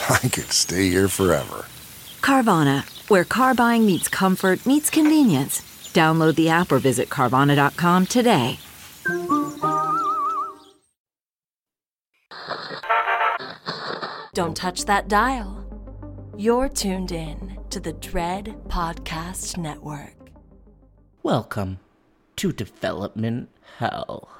I could stay here forever. Carvana, where car buying meets comfort, meets convenience. Download the app or visit Carvana.com today. Don't touch that dial. You're tuned in to the Dread Podcast Network. Welcome to Development Hell.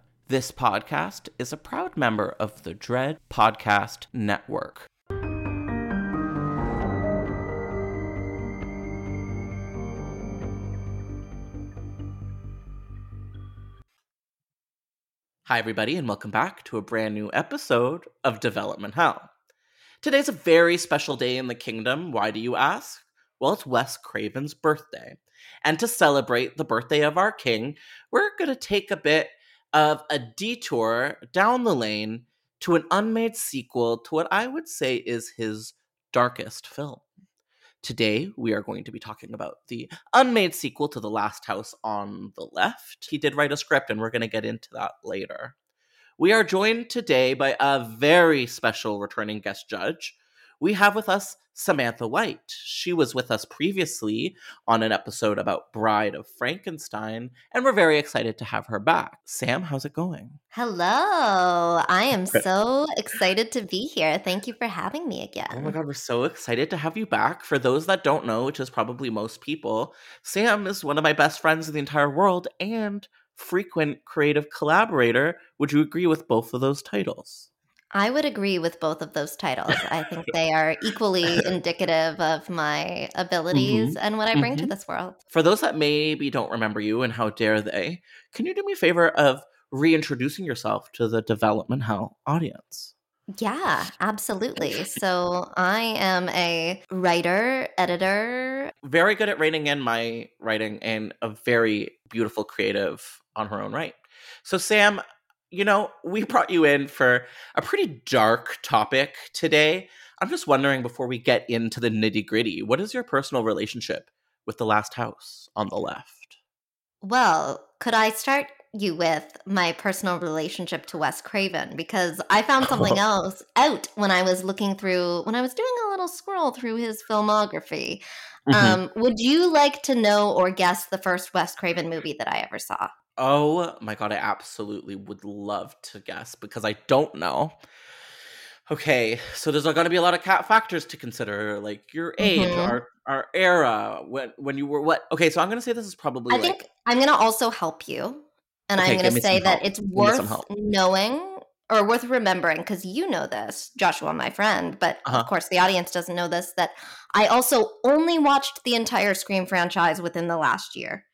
This podcast is a proud member of the Dread Podcast Network. Hi, everybody, and welcome back to a brand new episode of Development Hell. Today's a very special day in the kingdom. Why do you ask? Well, it's Wes Craven's birthday. And to celebrate the birthday of our king, we're going to take a bit of a detour down the lane to an unmade sequel to what I would say is his darkest film. Today, we are going to be talking about the unmade sequel to The Last House on the Left. He did write a script, and we're going to get into that later. We are joined today by a very special returning guest judge. We have with us Samantha White. She was with us previously on an episode about Bride of Frankenstein, and we're very excited to have her back. Sam, how's it going? Hello. I am so excited to be here. Thank you for having me again. Oh my god, we're so excited to have you back. For those that don't know, which is probably most people, Sam is one of my best friends in the entire world and frequent creative collaborator. Would you agree with both of those titles? I would agree with both of those titles. I think they are equally indicative of my abilities and what I bring to Mhm. this world. For those that maybe don't remember you and how dare they, can you do me a favor of reintroducing yourself to the Development Hell audience? Yeah, absolutely. So I am a writer, editor. Very good at reining in my writing and a very beautiful creative on her own right. So, Sam, you know, we brought you in for a pretty dark topic today. I'm just wondering before we get into the nitty gritty, what is your personal relationship with the last house on the left? Well, could I start you with my personal relationship to Wes Craven? Because I found something else out when I was looking through, when I was doing a little scroll through his filmography. Mhm. Um, would you like to know or guess the first Wes Craven movie that I ever saw? Oh my god, I absolutely would love to guess because I don't know. Okay, so there's going to be a lot of cat factors to consider, like your age, Mhm. our our era, when when you were what? Okay, so I'm going to say this is probably I like think I'm going to also help you. And Okay, I'm going to say that it's Give me some worth knowing or worth remembering because you know this, Joshua, my friend, but Uh-huh. of course the audience doesn't know this that I also only watched the entire Scream franchise within the last year.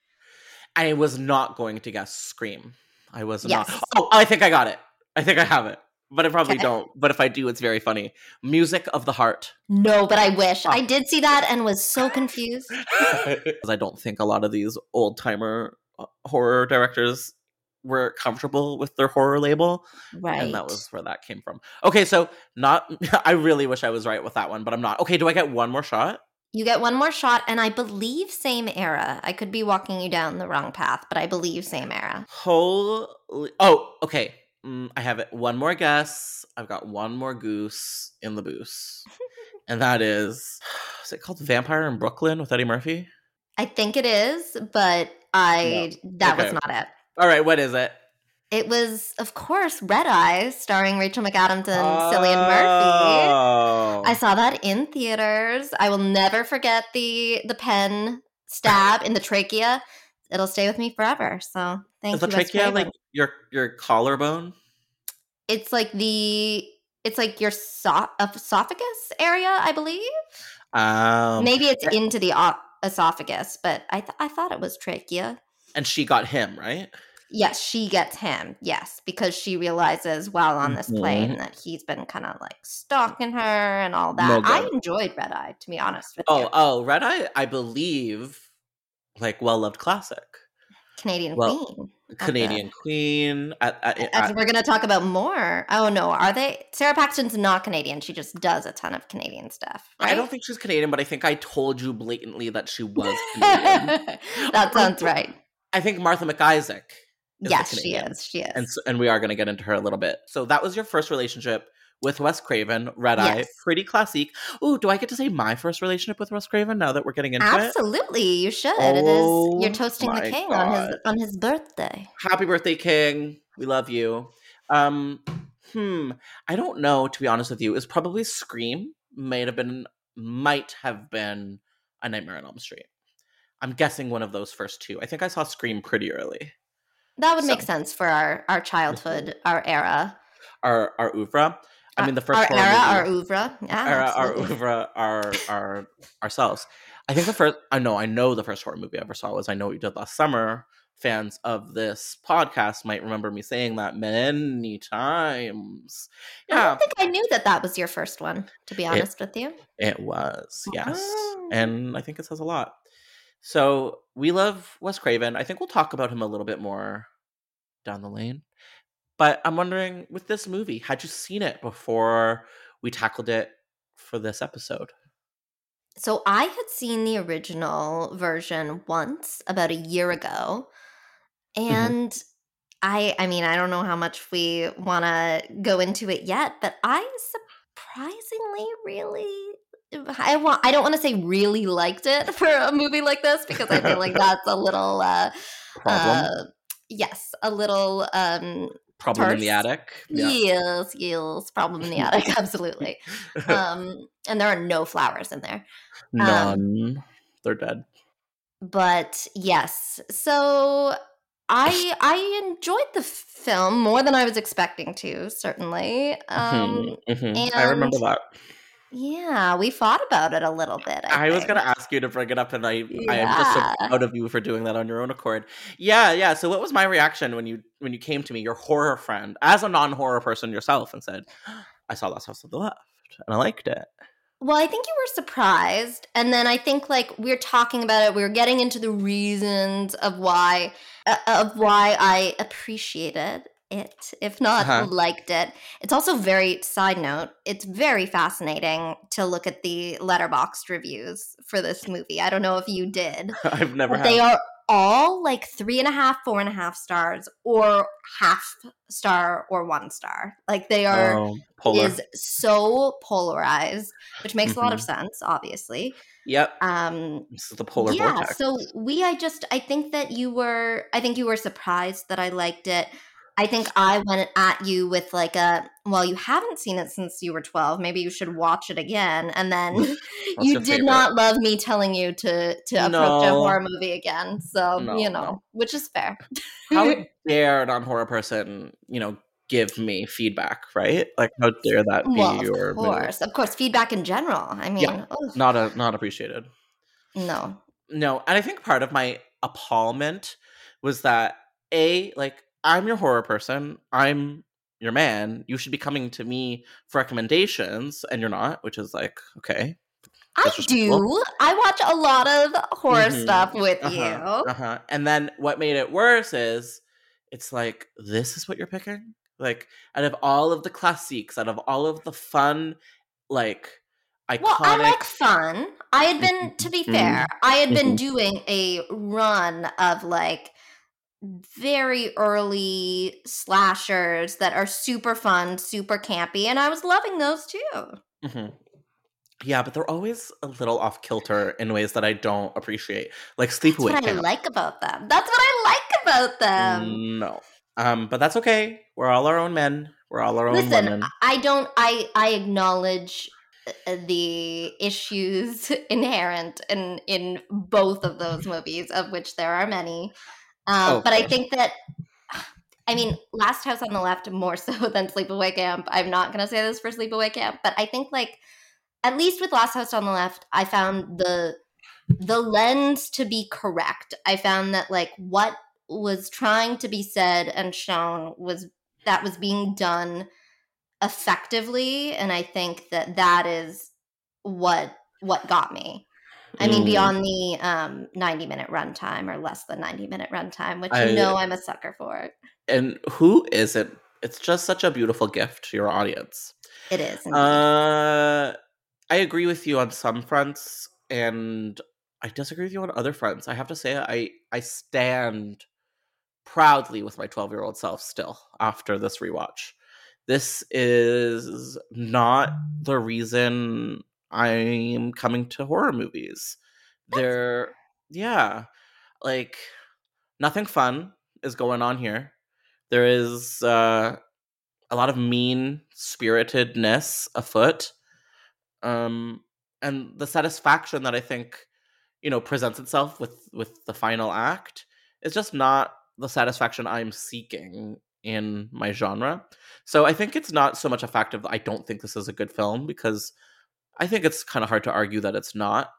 I was not going to guess Scream. I was Yes. not. Oh, I think I got it. I think I have it. but I probably Okay. don't. But if I do, it's very funny. Music of the Heart. No, but I wish. Oh. I did see that and was so confused. I don't think a lot of these old timer uh, horror directors were comfortable with their horror label. Right. And that was where that came from. Okay, so not I really wish I was right with that one, but I'm not. Okay, do I get one more shot? You get one more shot, and I believe same era. I could be walking you down the wrong path, but I believe same era. Holy Oh, okay. Mm, I have it. One more guess. I've got one more goose in the booze. and that is is it called Vampire in Brooklyn with Eddie Murphy? I think it is, but I that was not it. All right, what is it? It was, of course, Red Eyes, starring Rachel McAdams and Cillian Murphy. Oh. I saw that in theaters. I will never forget the the pen stab in the trachea. It'll stay with me forever. So thank Is the you. Wes trachea like your your collarbone? it's like the it's like your so- esophagus area, I believe. Um, Maybe it's into the o- esophagus, but I th- I thought it was trachea. and she got him right. Yes, she gets him. Yes, because she realizes while on this plane Mhm. that he's been kind of like stalking her and all No that. I enjoyed Red Eye, to be honest with Oh, you. oh, oh, Red Eye, I believe, like well loved classic, Canadian well, Queen. At the- Canadian Queen. At, at, As we're going to talk about more. Oh no, are they? Sara Paxton's not Canadian. She just does a ton of Canadian stuff. I don't think she's Canadian, but I think I told you blatantly that she was Canadian. that sounds right. I think Martha McIsaac. Yes, she is. She is. and so, and we are going to get into her a little bit. So that was your first relationship with Wes Craven, Red Eye, Yes. pretty classic. Ooh, do I get to say my first relationship with Wes Craven now that we're getting into it? Absolutely, you should. Oh is. You're toasting the king on his on his birthday. Happy birthday, King. We love you. Um, hmm. I don't know, to be honest with you. It's probably Scream. Might have been, might have been a Nightmare on Elm Street. I'm guessing one of those first two. I think I saw Scream pretty early. That would make sense for our our childhood, our era. Our our oeuvre. I mean, the first our era, movie- our oeuvre. Yeah, our, our oeuvre, our our ourselves. I think the first I know I know the first horror movie I ever saw was I know what you did last summer. Fans of this podcast might remember me saying that many times. I don't think I knew that that was your first one. To be honest with you, it was yes, Oh. and I think it says a lot. So we love Wes Craven. I think we'll talk about him a little bit more down the lane. But I'm wondering, with this movie, had you seen it before we tackled it for this episode? so I had seen the original version once about a year ago, Mm-hmm. and I, I mean, I don't know how much we want to go into it yet, but I surprisingly really. I want. I don't want to say really liked it for a movie like this because I feel like that's a little uh, Problem. uh yes a little um Problem in the attic. yes yes problem in the attic absolutely um and there are no flowers in there None. They're dead. but yes so i i enjoyed the film more than i was expecting to certainly um Mhm, mhm. I remember that. Yeah we fought about it a little bit i, I, was gonna ask you to bring it up, and I I am just so proud of you for doing that on your own accord. Yeah, yeah. So, what was my reaction when you when you came to me, your horror friend, as a non horror person yourself, and said, "I saw Last House on the Left, and I liked it." Well, I think you were surprised. And then I think like we are talking about it, we were getting into the reasons of why uh, of why I appreciated it, if not Uh-huh. liked it. It's also very side note, it's very fascinating to look at the Letterboxd reviews for this movie. I don't know if you did. I've never they are all like three and a half, four and a half stars, or half star or one star. Like they are Oh, polar. is so polarized, which makes a lot of Mhm. sense, obviously. Yep. Um, This is the polar yeah, vortex. so we, I just, I think that you were, I think you were surprised that I liked it. I think I went at you with like a, well, you haven't seen it since you were 12. Maybe you should watch it again. And then you did favorite? not love me telling you to, to approach a horror movie again. So, No, you know, no. which is fair. how dare a non horror person, you know, give me feedback, right? Like, how dare that be well, your of course. Of course. Feedback in general. I mean, Yeah. Not a not appreciated. no. No, and I think part of my appallment was that a like I'm your horror person. I'm your man. You should be coming to me for recommendations, and you're not, which is like, okay. I do. I watch a lot of horror Mhm. stuff with Uh-huh, you. Uh-huh. And then what made it worse is it's like, this is what you're picking? Like, out of all of the classics, out of all of the fun, like, iconic. Well, I like fun. I had been, to be Mhm. fair, I had been Mhm. doing a run of like very early slashers that are super fun, super campy, and I was loving those too. Mhm. Yeah, but they're always a little off kilter in ways that I don't appreciate. Like That's Sleepaway what I Camp. like about them. That's what I like about them. no. Um, but that's okay. We're all our own men. We're all our own Listen, women. I don't. I I acknowledge uh, the issues inherent in in both of those movies, of which there are many. Um, Oh, but I think that. I mean, Last House on the Left more so than Sleepaway Camp. I'm not gonna say this for Sleepaway Camp, but I think like at least with Last House on the Left, I found the the lens to be correct. I found that like what was trying to be said and shown was that was being done effectively and i think that that is what what got me i mean Mm. beyond the um 90 minute runtime or less than 90 minute runtime which I- you know i'm a sucker for And who isn't? It's just such a beautiful gift to your audience. it is. Uh, I agree with you on some fronts, and I disagree with you on other fronts. I have to say, I I stand proudly with my twelve year old self still after this rewatch. This is not the reason I'm coming to horror movies. They're yeah, like nothing fun is going on here. There is uh, a lot of mean spiritedness afoot um and the satisfaction that i think you know presents itself with with the final act is just not the satisfaction i'm seeking in my genre so i think it's not so much a fact of i don't think this is a good film because i think it's kind of hard to argue that it's not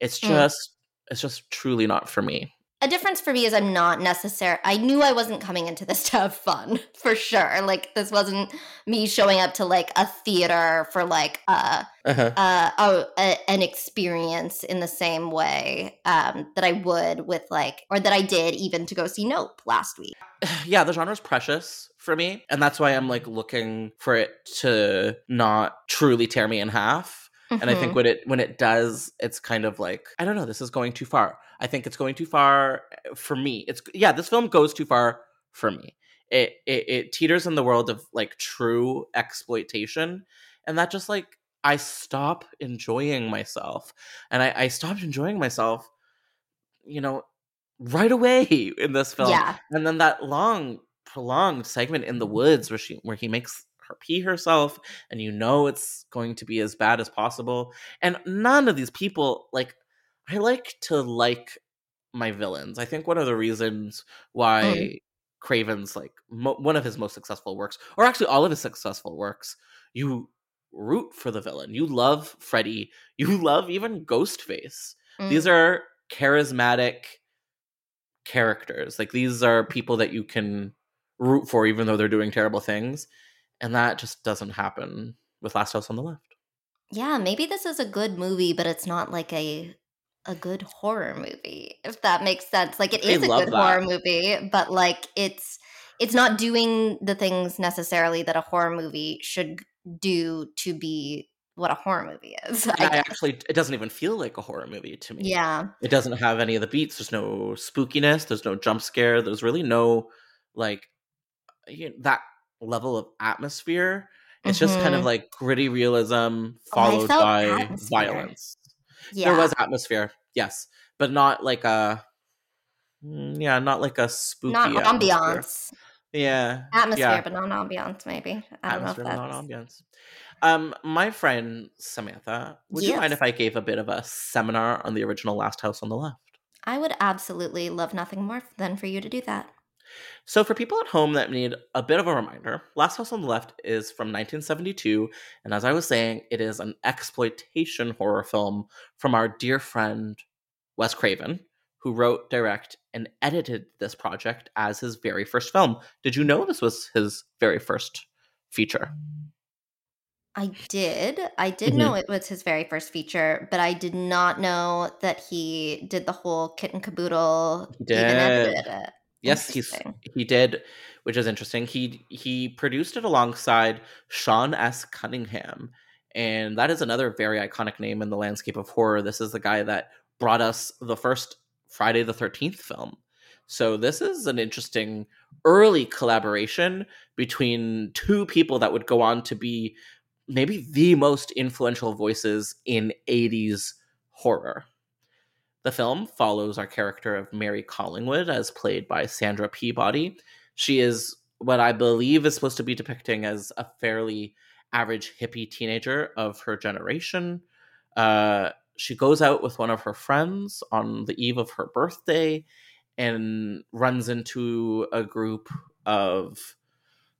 it's Mm. just it's just truly not for me a difference for me is I'm not necessary. I knew I wasn't coming into this to have fun for sure. Like this wasn't me showing up to like a theater for like uh uh-huh. uh a, a, an experience in the same way um that I would with like or that I did even to go see Nope last week. yeah, the genre is precious for me, and that's why I'm like looking for it to not truly tear me in half. And I think Mhm. when it when it does, it's kind of like I don't know. This is going too far. I think it's going too far eh, for me. It's yeah, this film goes too far for me. It it, it teeters in the world of like true exploitation, and that just like I stop enjoying myself, and I, I stopped enjoying myself. You know, right away in this film yeah. and then that long prolonged segment in the woods where she where he makes her pee herself and you know it's going to be as bad as possible and none of these people like i like to like my villains i think one of the reasons why Mm. craven's like mo- one of his most successful works or actually all of his successful works you root for the villain you love freddy you love even ghostface these Mm. are charismatic characters. Like these are people that you can root for even though they're doing terrible things. And that just doesn't happen with Last House on the Left. yeah, maybe this is a good movie, but it's not like a a good horror movie, if that makes sense. Like it I is a good that. horror movie, but like it's it's not doing the things necessarily that a horror movie should do to be what a horror movie is. I I actually it doesn't even feel like a horror movie to me. yeah. It doesn't have any of the beats. There's no spookiness, there's no jump scare, there's really no like you know, that level of atmosphere. It's just kind of Mhm. like gritty realism Oh, followed felt by atmosphere. violence. Yeah. There was atmosphere, yes, but not like a mm, yeah, not like a spooky not ambiance. Yeah, Atmosphere, yeah, but not ambiance, maybe. I don't atmosphere, know if that's not ambience. Um, my friend Samantha, would you mind if I gave a bit of a seminar on the original Last House on the Left? I would absolutely love nothing more than for you to do that. So, for people at home that need a bit of a reminder, Last House on the Left is from 1972, and as I was saying, it is an exploitation horror film from our dear friend Wes Craven, who wrote, direct, and edited this project as his very first film. Did you know this was his very first feature. I did. I did Mhm. know it was his very first feature, but I did not know that he did the whole kit and caboodle. He even did. Yes, he's he did, which is interesting. He he produced it alongside Sean S. Cunningham, and that is another very iconic name in the landscape of horror. This is the guy that brought us the first Friday the Thirteenth film. So this is an interesting early collaboration between two people that would go on to be maybe the most influential voices in 80s horror. The film follows our character of Mary Collingwood, as played by Sandra Peabody. She is what I believe is supposed to be depicting as a fairly average hippie teenager of her generation. Uh, she goes out with one of her friends on the eve of her birthday and runs into a group of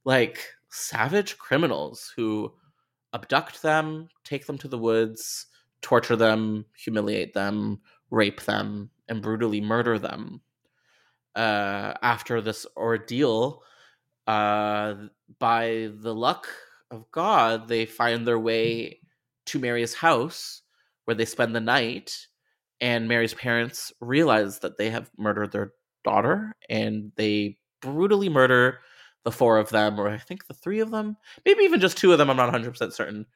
like savage criminals who abduct them, take them to the woods, torture them, humiliate them, rape them, and brutally murder them. Uh, after this ordeal, uh, by the luck of God, they find their way to Mary's house where they spend the night. And Mary's parents realize that they have murdered their daughter and they brutally murder the four of them, or I think the three of them, maybe even just two of them. I'm not 100% certain.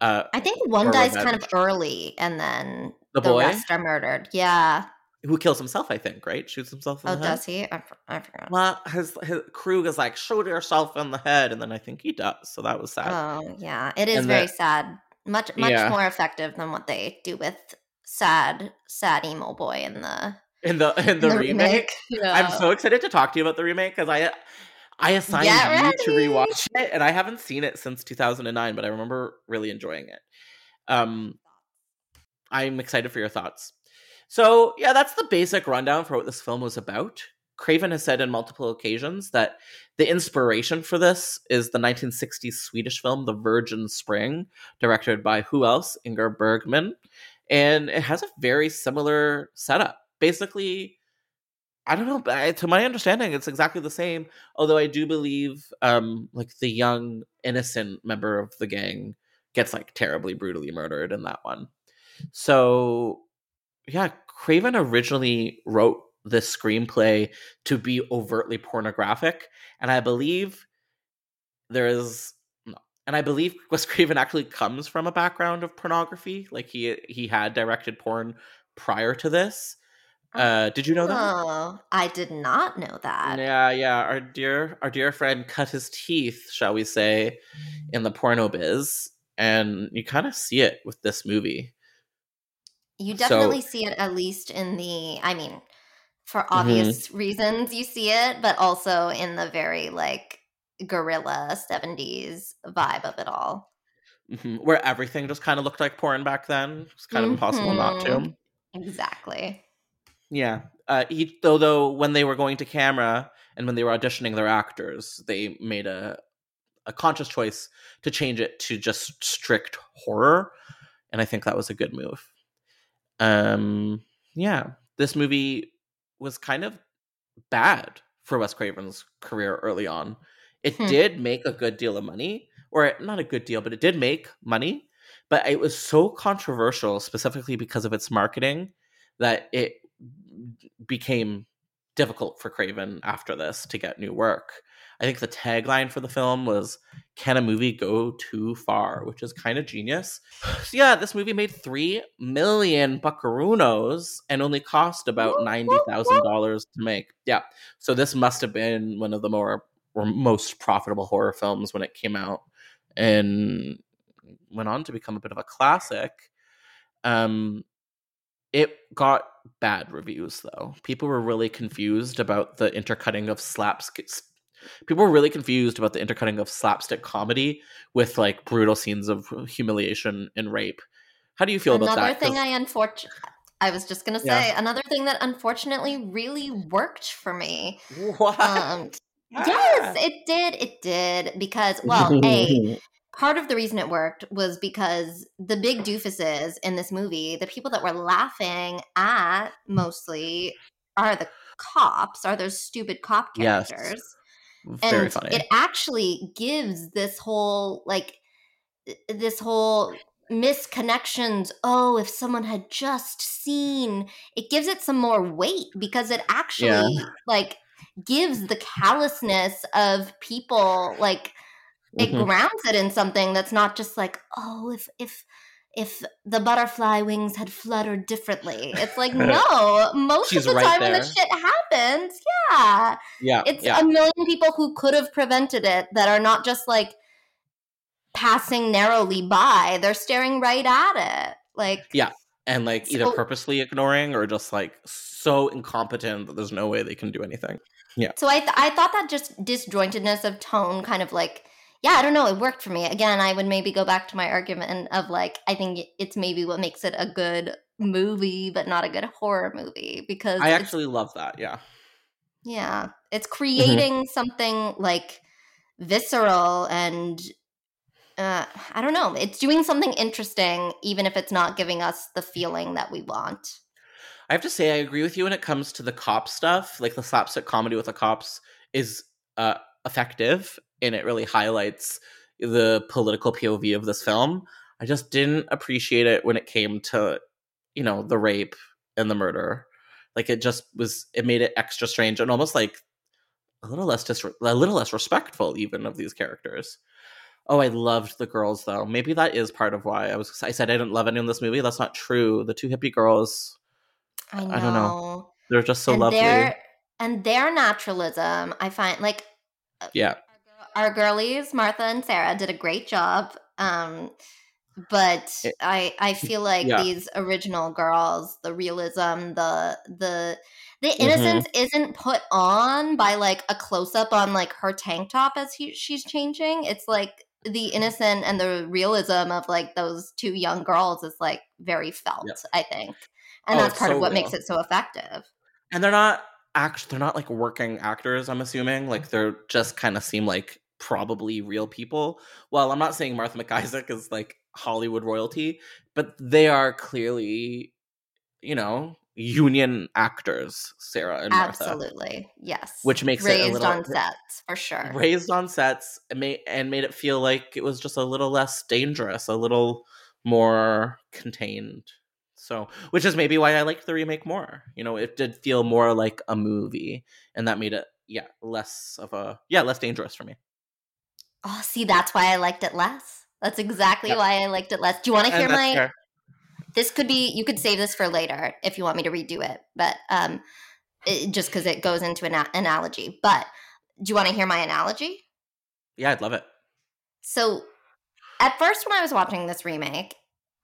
Uh, I think one dies kind of early, and then The the, boy? rest are murdered. Yeah. who kills himself, I think, right? Shoots himself in Oh, the head. does he? I, I forgot. Well, his, his Krug is like, shoot yourself in the head, and then I think he does. So that was sad. Oh, yeah. It is And very that- sad. Much, much Yeah. more effective than what they do with sad, sad emo boy in the in the in the, remake, I'm so excited to talk to you about the remake because I I assigned you to rewatch it, and I haven't seen it since 2009, but I remember really enjoying it. Um, I'm excited for your thoughts. So yeah, that's the basic rundown for what this film was about. Craven has said on multiple occasions that the inspiration for this is the 1960s Swedish film The Virgin Spring, directed by who else? Ingmar Bergman. And it has a very similar setup. Basically, I don't know, I- to my understanding, it's exactly the same. Although I do believe, um, like the young innocent member of the gang gets like terribly brutally murdered in that one. So, yeah, Craven originally wrote this screenplay to be overtly pornographic, and I believe there is, and I believe Wes Craven actually comes from a background of pornography. Like he he had directed porn prior to this. Uh, did you know that? Oh, I did not know that. Yeah, yeah. Our dear, our dear friend cut his teeth, shall we say, in the porno biz, and you kind of see it with this movie. You So- definitely see it at least in the I mean, for Mm-hmm. obvious reasons you see it, but also in the very like guerrilla 70s vibe of it all. Mhm, Where everything just kind of looked like porn back then. It's kind of impossible not to. Mhm. Exactly. Yeah. Uh, he, though, though, when they were going to camera and when they were auditioning their actors, they made a a conscious choice to change it to just strict horror, and I think that was a good move. Um, yeah, this movie was kind of bad for Wes Craven's career early on. It Hmm. did make a good deal of money, or not a good deal, but it did make money. But it was so controversial, specifically because of its marketing, that it became difficult for Craven after this to get new work. I think the tagline for the film was "Can a movie go too far?" which is kind of genius. So yeah, this movie made three million buckaroos and only cost about ninety thousand dollars to make. Yeah, so this must have been one of the more or most profitable horror films when it came out, and went on to become a bit of a classic. Um, it got bad reviews though. People were really confused about the intercutting of slapstick. People were really confused about the intercutting of slapstick comedy with like brutal scenes of humiliation and rape. How do you feel about that? Another that? thing 'Cause- I unfortunately I was just gonna say Yeah. another thing that unfortunately really worked for me. what? Um, Ah. yes, it did. It did because well, a part of the reason it worked was because the big doofuses in this movie, the people that were laughing at mostly are the cops, are those stupid cop Yes. Very and funny. it actually gives this whole like this whole misconnections oh if someone had just seen it gives it some more weight because it actually like gives the callousness of people like it Mhm. grounds it in something that's not just like oh if if if the butterfly wings had fluttered differently it's like no most of the right time when there. the shit happens yeah yeah, it's yeah. a million people who could have prevented it that are not just like passing narrowly by they're staring right at it like Yeah. and like either So- purposely ignoring or just like so incompetent that there's no way they can do anything. Yeah. So I th- I thought that just disjointedness of tone kind of like yeah, I don't know, it worked for me. Again, I would maybe go back to my argument of like I think it's maybe what makes it a good movie but not a good horror movie because I actually love that. Yeah. yeah, it's creating something like visceral and uh I don't know, it's doing something interesting even if it's not giving us the feeling that we want. I have to say, I agree with you when it comes to the cop stuff. Like the slapstick comedy with the cops is uh, effective and it really highlights the political POV of this film. I just didn't appreciate it when it came to, you know, the rape and the murder. Like it just was, it made it extra strange and almost like a little less dis- a little less respectful even of these characters. Oh, I loved the girls though. Maybe that is part of why I was. I said I didn't love any in this movie. That's not true. The two hippie girls, I know. I don't know. they're just so and lovely. Their, and their naturalism, I find like uh, Yeah. Our girlies, Martha and Sara, did a great job. Um, but It- I I feel like Yeah. these original girls, the realism, the the the Mm-hmm. innocence isn't put on by like a close up on like her tank top as he, she's changing. It's like the innocent and the realism of like those two young girls is like very felt. I think, and Oh, that's part so of what real. makes it so effective. and they're not act they're not like working actors i'm assuming like they're just kind of seem like probably real people well i'm not saying martha mcisaac is like hollywood royalty but they are clearly you know union actors sara and martha Absolutely, yes. Which makes it raised on sets for sure. raised on sets and made, and made it feel like it was just a little less dangerous a little more contained so which is maybe why i liked the remake more you know it did feel more like a movie and that made it yeah less of a yeah less dangerous for me Oh, see, that's why I liked it less. That's exactly why I liked it less. Do you want to hear my? fair. This could be. You could save this for later if you want me to redo it, but um, it, just because it goes into an a- analogy. But do you want to hear my analogy? yeah i'd love it So, at first, when I was watching this remake,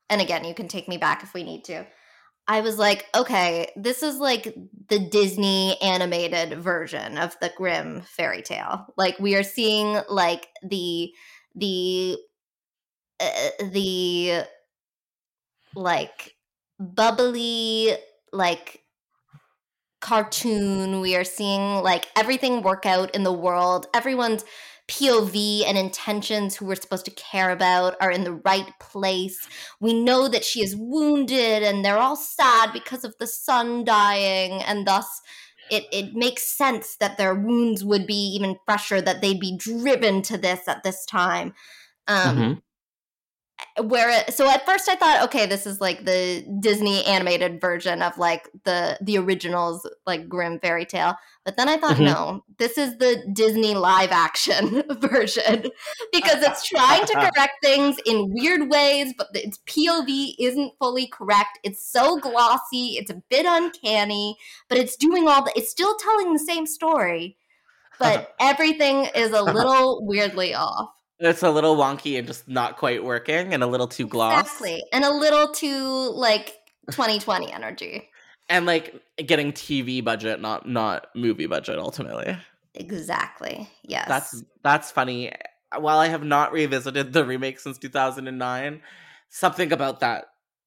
and again, you can take me back if we need to, I was like, okay, this is like the Disney animated version of the Grimm fairy tale. Like, we are seeing like the, the, uh, the, like, bubbly, like, cartoon. We are seeing like everything work out in the world. Everyone's POV and intentions who we're supposed to care about are in the right place. We know that she is wounded and they're all sad because of the son dying, and thus it, it makes sense that their wounds would be even fresher, that they'd be driven to this at this time. Um, Mhm. Where it, so at first I thought, okay, this is like the Disney animated version of like the the originals, like Grimm fairy tale. But then I thought, Mhm. no, this is the Disney live action version because it's trying to correct things in weird ways, but its POV isn't fully correct. It's so glossy, it's a bit uncanny, but it's doing all the. It's still telling the same story, but everything is a little weirdly off. It's a little wonky and just not quite working and a little too gloss Exactly. And a little too like 2020 energy. and like getting tv budget not not movie budget ultimately Exactly. Yes. That's that's funny. While I have not revisited the remake since 2009, something about that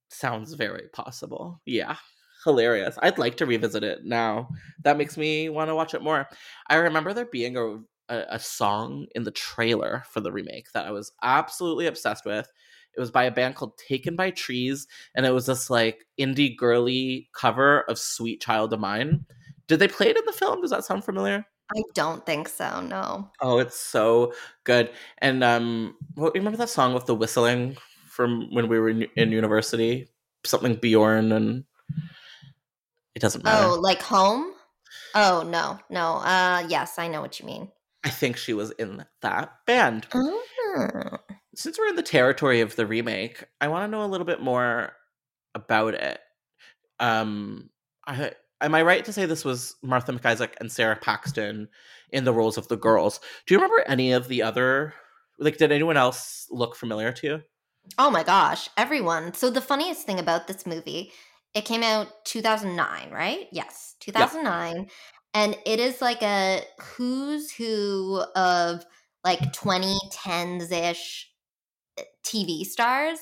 sounds very possible. Yeah. Hilarious. I'd like to revisit it now. That makes me want to watch it more. I remember there being a, a a song in the trailer for the remake that I was absolutely obsessed with. It was by a band called Taken by Trees, and it was this like indie girly cover of Sweet Child of Mine. Did they play it in the film? Does that sound familiar? I don't think so. No. Oh, it's so good. And um, what remember that song with the whistling from when we were in, in university? Something Bjorn and it doesn't matter. Oh, like home? Oh no, no. Uh, yes, I know what you mean. I think she was in that band. Oh. Since we're in the territory of the remake, I want to know a little bit more about it. Um, I, am I right to say this was Martha McIsaac and Sara Paxton in the roles of the girls? Do you remember any of the other? Like, did anyone else look familiar to you? Oh my gosh, everyone. So the funniest thing about this movie, it came out 2009, right? Yes, 2009. And it is like a who's who of like 2010s ish TV stars.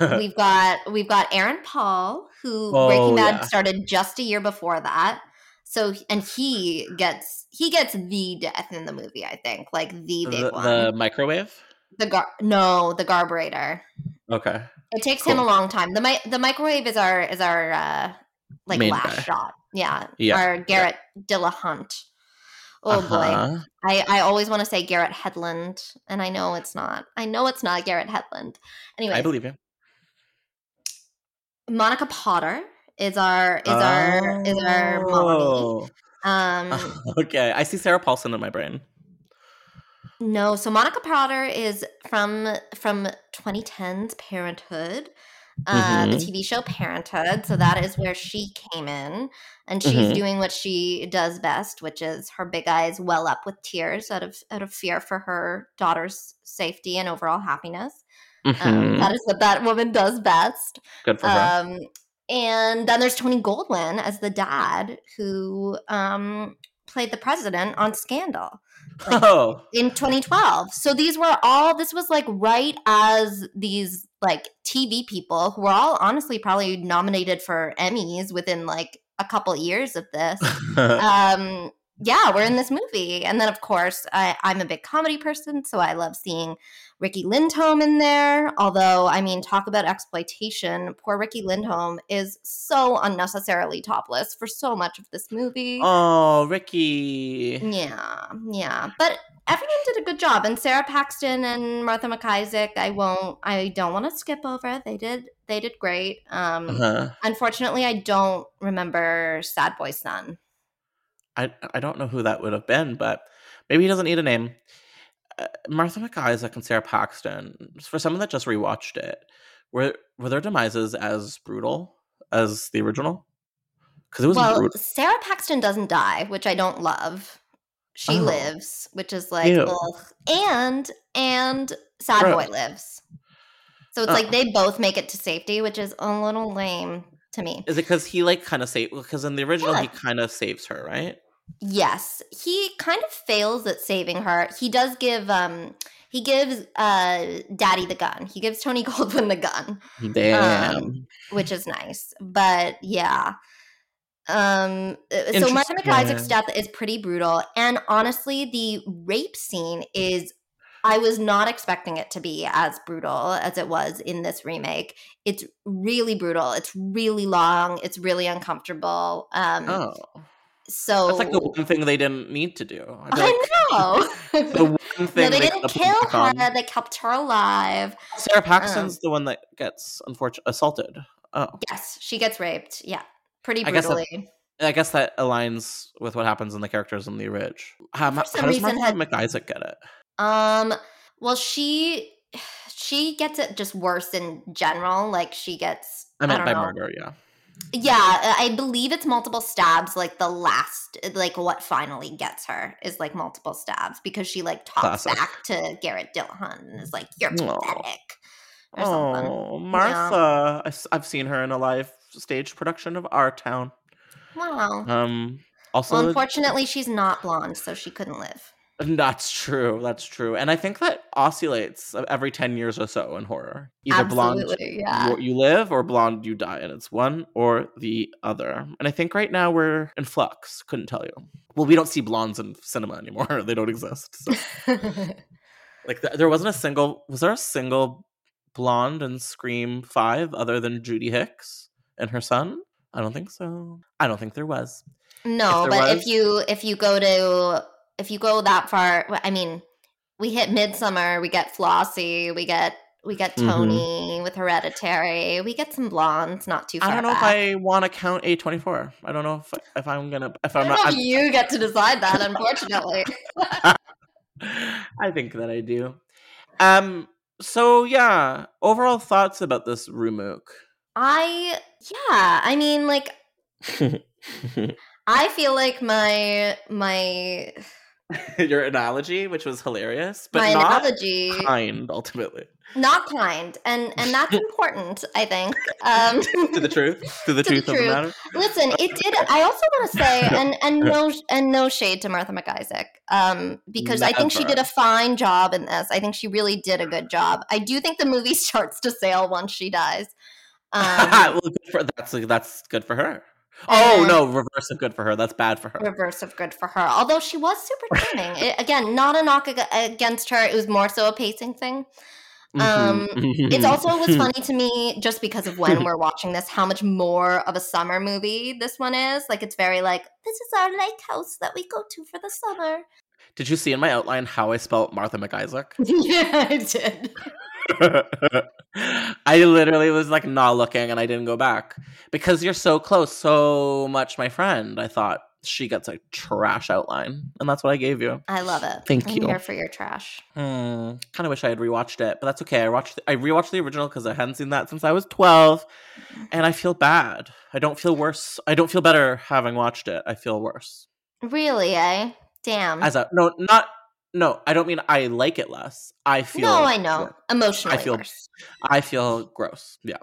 we've got we've got Aaron Paul, who Oh, Breaking Bad yeah. started just a year before that. So and he gets he gets the death in the movie, I think, like the big The, one. the microwave. The gar no, the garburator. Okay. It takes him a long time. The mi- the microwave is our is our uh like Main last guy. shot. Yeah. Yeah, Our Garrett Dillahunt. Oh boy. Uh-huh. I, I always want to say Garrett Hedlund, and I know it's not. I know it's not Garrett Hedlund. Anyway, I believe you. Monica Potter is our is our is our mommy. Oh. Um okay, I see Sarah Paulson in my brain. No, so Monica Potter is from from 2010's Parenthood, uh, the Mhm. TV show Parenthood. So that is where she came in, and she's Mhm. doing what she does best, which is her big eyes well up with tears out of out of fear for her daughter's safety and overall happiness. Um, Mhm. that is what that woman does best. Good for her. Um, and then there's Tony Goldwyn as the dad who um, played the president on Scandal like, oh, in 2012. So these were all this was like right as these like TV people who were all honestly probably nominated for Emmys within like a couple years of this. um yeah, we're in this movie. And then of course, I, I'm a big comedy person, so I love seeing Riki Lindhome in there. Although, I mean, talk about exploitation. Poor Riki Lindhome is so unnecessarily topless for so much of this movie. oh, Riki. Yeah, yeah. But everyone did a good job. And Sara Paxton and Martha McIsaac, I won't I don't want to skip over. They did they did great. Um Uh-huh. unfortunately I don't remember Sad Boy Son. I I don't know who that would have been, but maybe he doesn't need a name. Uh, Martha McIsaac and Sara Paxton. For someone that just rewatched it, were were their demises as brutal as the original? Because it was well, brutal. Sara Paxton doesn't die, which I don't love. She Oh. lives, which is like and and Sad Gross. Boy lives. So it's Oh. like they both make it to safety, which is a little lame to me. Is it because he like kind of save? Because in the original, he kind of saves her, right? Yes, he kind of fails at saving her. He does give um he gives uh Daddy the gun. He gives Tony Goldwyn the gun, Damn. Um, which is nice. But yeah. Um uh, so Martha Interesting. McIsaac's death is pretty brutal and honestly the rape scene is I was not expecting it to be as brutal as it was in this remake. It's really brutal. It's really long. It's really uncomfortable. Um oh, so that's like the one thing they didn't need to do. Be I know. the one no, thing they they didn't kill back on. her. They kept her alive. Sara Paxton's the one that gets unfortunate assaulted. Oh, Yes, she gets raped. Yeah, pretty I guess that- brutally. I guess that aligns with what happens in the characters in the Ridge. How, For how some does reason Martha had- McIsaac get it? Um, well, she she gets it just worse in general. Like she gets. I meant don't by know. murder, yeah. Yeah, I believe it's multiple stabs. Like the last, like what finally gets her is like multiple stabs because she like talks Classic. back to Garrett Dillahunt and is like, "You're pathetic." Or something. Oh, Martha! I, have seen her in a live stage production of Our Town. Wow. Um, also, well, unfortunately, she's not blonde, so she couldn't live. that's true. That's true, and I think that oscillates every ten years or so in horror. Either blonde yeah. you, you live, or blonde you die, and it's one or the other. And I think right now we're in flux. Couldn't tell you. Well, we don't see blondes in cinema anymore; they don't exist. So. Like th- there wasn't a single. Was there a single blonde in Scream Five other than Judy Hicks and her son? I don't think so. I don't think there was. No, there but was- if you if you go to if you go that far, I mean, we hit Midsommar, we get Flossie, we get we get Mhm. Toni with Hereditary, we get some blondes, not too far. I don't know back. if I want to count A twenty four. I don't know if if I'm gonna if I'm not. if you get to decide that, unfortunately. I think that I do. Um. So yeah, overall thoughts about this Rumuk. I yeah, I mean, like I feel like my my Your analogy, which was hilarious, but my not analogy kind ultimately. not kind, and and that's important. I think. Um, to the truth, to the To the truth of the truth. matter. Listen, it did. I also want to say, and and no and no shade to Martha MacIsaac, um, because I think she did a fine job in this. I think she really did a good job. I do think the movie starts to sail once she dies. Um, well, good for, that's that's good for her. Oh no, reverse of good for her. That's bad for her. reverse of good for her. Although she was super charming. It- again, not a knock ag- against her. It was more so a pacing thing. Um, Mhm. It's also was funny to me just because of when we're watching this, how much more of a summer movie this one is. Like it's very like this is our lake house that we go to for the summer. Did you see in my outline how I spelt Martha MacIsaac? yeah, I did. I literally was like not looking and I didn't go back because you're so close, so much my friend. I thought she gets a trash outline, and that's what I gave you. I love it. Thank I'm you. here for your trash. Hmm. Kind of wish I had rewatched it, but that's okay. I watched. I rewatched the original because I hadn't seen that since I was twelve, and I feel bad. I don't feel worse. I don't feel better having watched it. I feel worse. Really, eh? Damn. As a no, not no. I don't mean I like it less. I feel. no, I know. Emotionally I feel- worse. I feel gross. Yeah.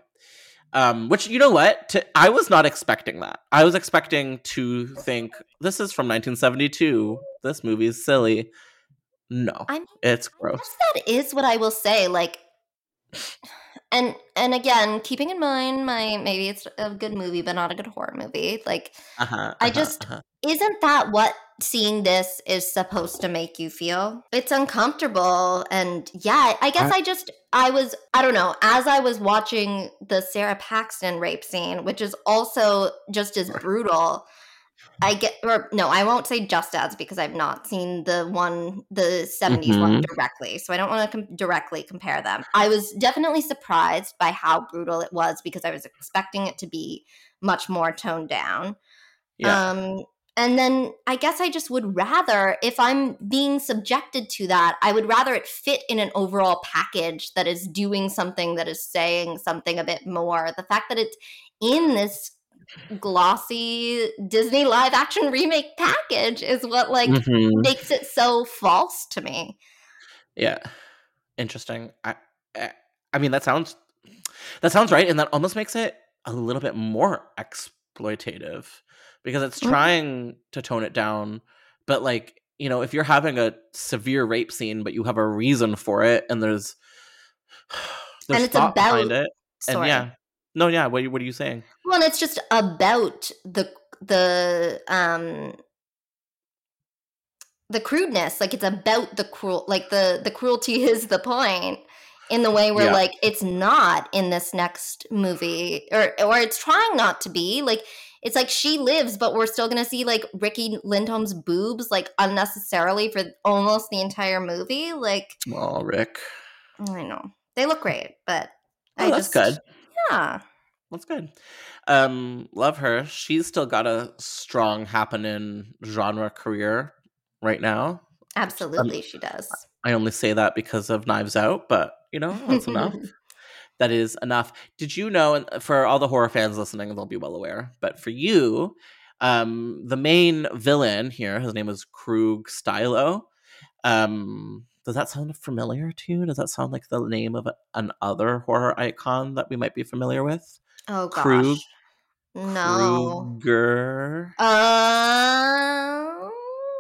Um, which you know what? To, I was not expecting that. I was expecting to think this is from 1972. This movie is silly. No, I mean, it's gross. that is what I will say. Like, and and again, keeping in mind my maybe it's a good movie, but not a good horror movie. Like, Uh-huh, I uh-huh, just- uh-huh. isn't that what seeing this is supposed to make you feel? It's uncomfortable, and yeah, I guess I, just I was I don't know as I was watching the Sara Paxton rape scene, which is also just as brutal. I get, or no, I won't say just as because I've not seen the one, the 70s one directly. So I don't want to com- directly compare them. I was definitely surprised by how brutal it was because I was expecting it to be much more toned down. Yeah. Um, and then I guess I just would rather, if I'm being subjected to that, I would rather it fit in an overall package that is doing something that is saying something a bit more. The fact that it's in this glossy Disney live action remake package is what like Mhm. makes it so false to me. Yeah. Interesting. I, I I mean that sounds that sounds right and that almost makes it a little bit more exploitative because it's Mhm. trying to tone it down but like, you know, if you're having a severe rape scene but you have a reason for it and there's there's it's thought behind about- it and yeah. No, yeah, what, what are you saying? Well, and it's just about the the um the crudeness. Like it's about the cruel like the the cruelty is the point in the way where Yeah. like it's not in this next movie or or it's trying not to be. Like it's like she lives, but we're still gonna see like Riki Lindhome's boobs like unnecessarily for almost the entire movie. Like Oh, Rick. I know. They look great, but Oh, I that's just good. Yeah. That's good. Um, love her. She's still got a strong happening genre career right now. Absolutely she does. I only say that because of Knives Out, but you know, that's enough. That is enough. Did you know, and for all the horror fans listening, they'll be well aware, but for you, um, the main villain here, his name is Krug Stillo. Um, does that sound familiar to you? Does that sound like the name of an other horror icon that we might be familiar with? Oh gosh. Krug. No. Kruger. Oh,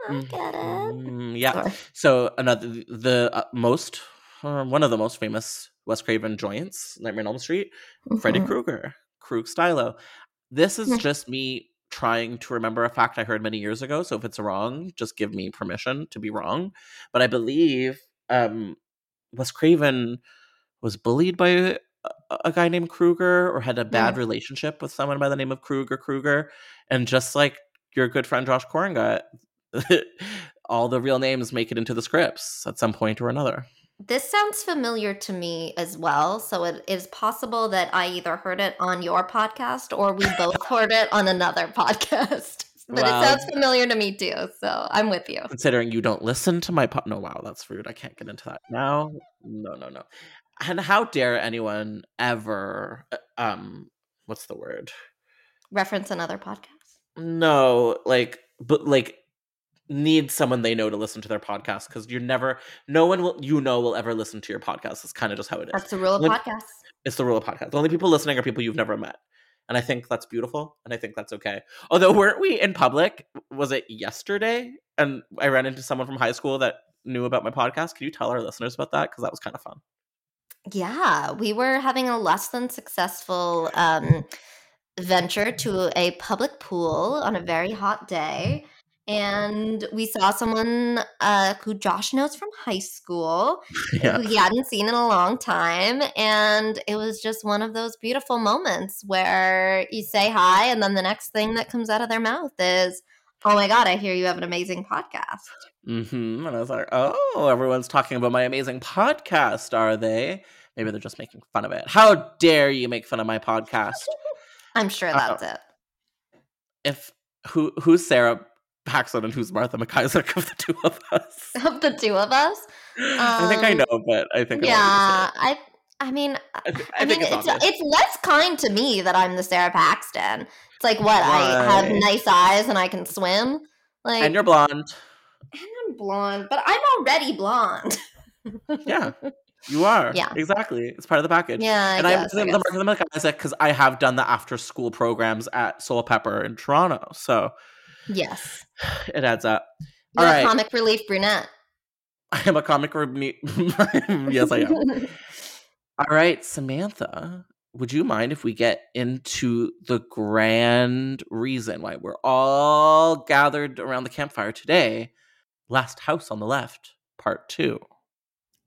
I get it. Mhm, Yeah. Sorry. So another the uh, most uh, one of the most famous Wes Craven joints, Nightmare on Elm Street, Freddy Mhm. Krueger, Krug Stillo. This is Hmm. just me trying to remember a fact I heard many years ago. So if it's wrong, just give me permission to be wrong. But I believe um, Wes Craven was bullied by a, a guy named Kruger or had a bad relationship with someone by the name of Kruger Kruger, and just like your good friend Josh Corrin got, all the real names make it into the scripts at some point or another. This sounds familiar to me as well. So it is possible that I either heard it on your podcast or we both heard it on another podcast. But Wow. it sounds familiar to me too. So I'm with you. Considering you don't listen to my pod, no, wow, that's rude. I can't get into that now. No, no, no. And how dare anyone ever, uh, um, what's the word? Reference another podcast. No, like, but like, need someone they know to listen to their podcast because you're never, no one will, you know, will ever listen to your podcast. It's kind of just how it is. That's the rule of When- podcasts. It's the rule of podcasts. The only people listening are people you've never met. And I think that's beautiful. And I think that's okay. Although, weren't we in public? Was it yesterday? And I ran into someone from high school that knew about my podcast. Can you tell our listeners about that? Because that was kind of fun. Yeah, we were having a less than successful um, venture to a public pool on a very hot day. And we saw someone uh, who Josh knows from high school, Yeah. who he hadn't seen in a long time. And it was just one of those beautiful moments where you say hi, and then the next thing that comes out of their mouth is, Oh my God, I hear you have an amazing podcast. Mm-hmm. And I was like, oh, everyone's talking about my amazing podcast, are they? Maybe they're just making fun of it. How dare you make fun of my podcast? I'm sure Uh-oh. that's it. If who who's Sara Paxton and who's Martha MacIsaac of the two of us? Of the two of us. I think I Um, know, but I think Yeah, I I mean you to say it. I, th- I I, mean it's, it's it's less kind to me that I'm the Sara Paxton. It's like what I have nice eyes and I can swim. Like and you're blonde. and I'm blonde, but I'm already blonde. Yeah, you are. Yeah. exactly. It's part of the package. Yeah, I and I'm I the guess. Martha MacIsaac because I have done the after school programs at Soulpepper in Toronto, so Yes. it adds up. You're All a right. comic relief brunette. I am a comic relief. yes, I am. All right, Samantha, would you mind if we get into the grand reason why we're all gathered around the campfire today? Last House on the Left, Part 2.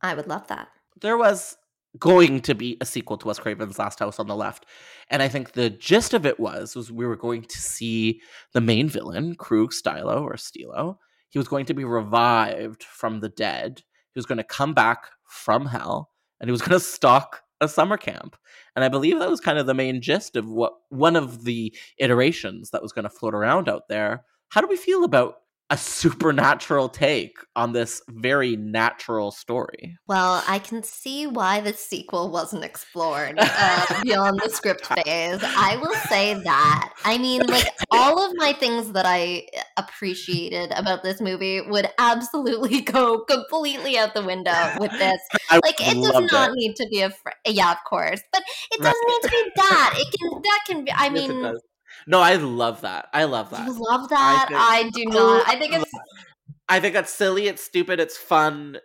I would love that. There was going to be a sequel to Wes Craven's Last House on the Left. And I think the gist of it was was we were going to see the main villain, Krug Stylo or Stilo. He was going to be revived from the dead. He was going to come back from hell and he was going to stalk a summer camp. And I believe that was kind of the main gist of what one of the iterations that was going to float around out there. How do we feel about a supernatural take on this very natural story? Well, I can see why the sequel wasn't explored uh, beyond the script phase. I will say that. I mean, like, all of my things that I appreciated about this movie would absolutely go completely out the window with this. I Like, it does not it. need to be a. Fr- yeah, of course. But it doesn't need to be that. It can, that can be, I Yes, mean, does. No, I love that. I love that. you love that? think- I, do not. I think it's. I think that's silly. It's stupid. It's fun.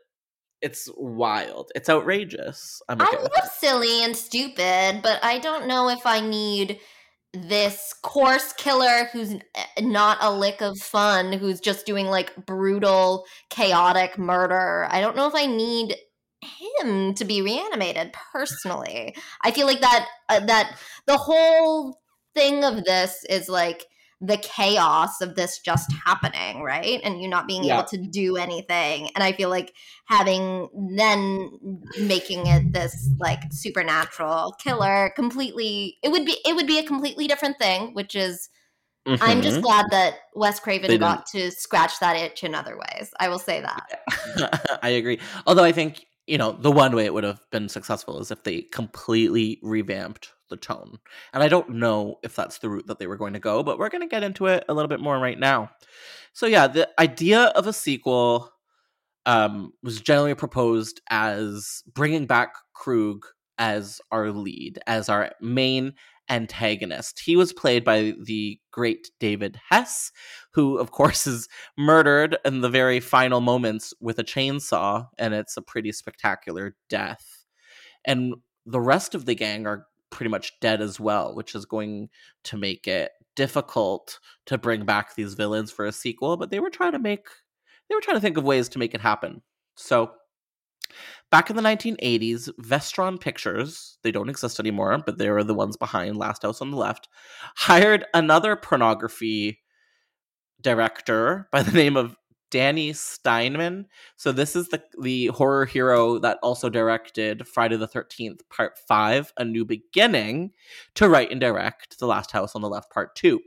It's wild. It's outrageous. I'm okay I love silly and stupid, but I don't know if I need this course killer who's not a lick of fun, who's just doing like brutal, chaotic murder. I don't know if I need him to be reanimated personally. I feel like that uh, that the whole thing of this is like the chaos of this just happening, right? And you not being Yeah. able to do anything. And I feel like having then making it this like supernatural killer completely it would be it would be a completely different thing, which is it. I'm just mm-hmm. glad that Wes Craven They got to scratch that itch in other ways. I will say that. I agree. Although I think you know the one way it would have been successful is if they completely revamped the tone. And I don't know if that's the route that they were going to go, but we're going to get into it a little bit more right now. So yeah, the idea of a sequel um, was generally proposed as bringing back Krug as our lead, as our main antagonist. He was played by the great David Hess, who, of course, is murdered in the very final moments with a chainsaw, and it's a pretty spectacular death. And the rest of the gang are pretty much dead as well, which is going to make it difficult to bring back these villains for a sequel, but they were trying to make they were trying to think of ways to make it happen. So Back in the 1980s, Vestron Pictures, they don't exist anymore, but they were the ones behind Last House on the Left, hired another pornography director by the name of Danny Steinman. So this is the the horror hero that also directed Friday the 13th Part 5, A New Beginning, to write and direct The Last House on the Left Part 2.